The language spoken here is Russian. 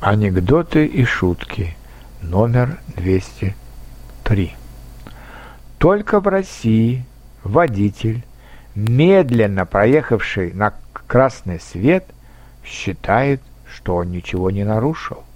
Анекдоты и шутки. Номер 203. Только в России водитель, медленно проехавший на красный свет, считает, что он ничего не нарушил –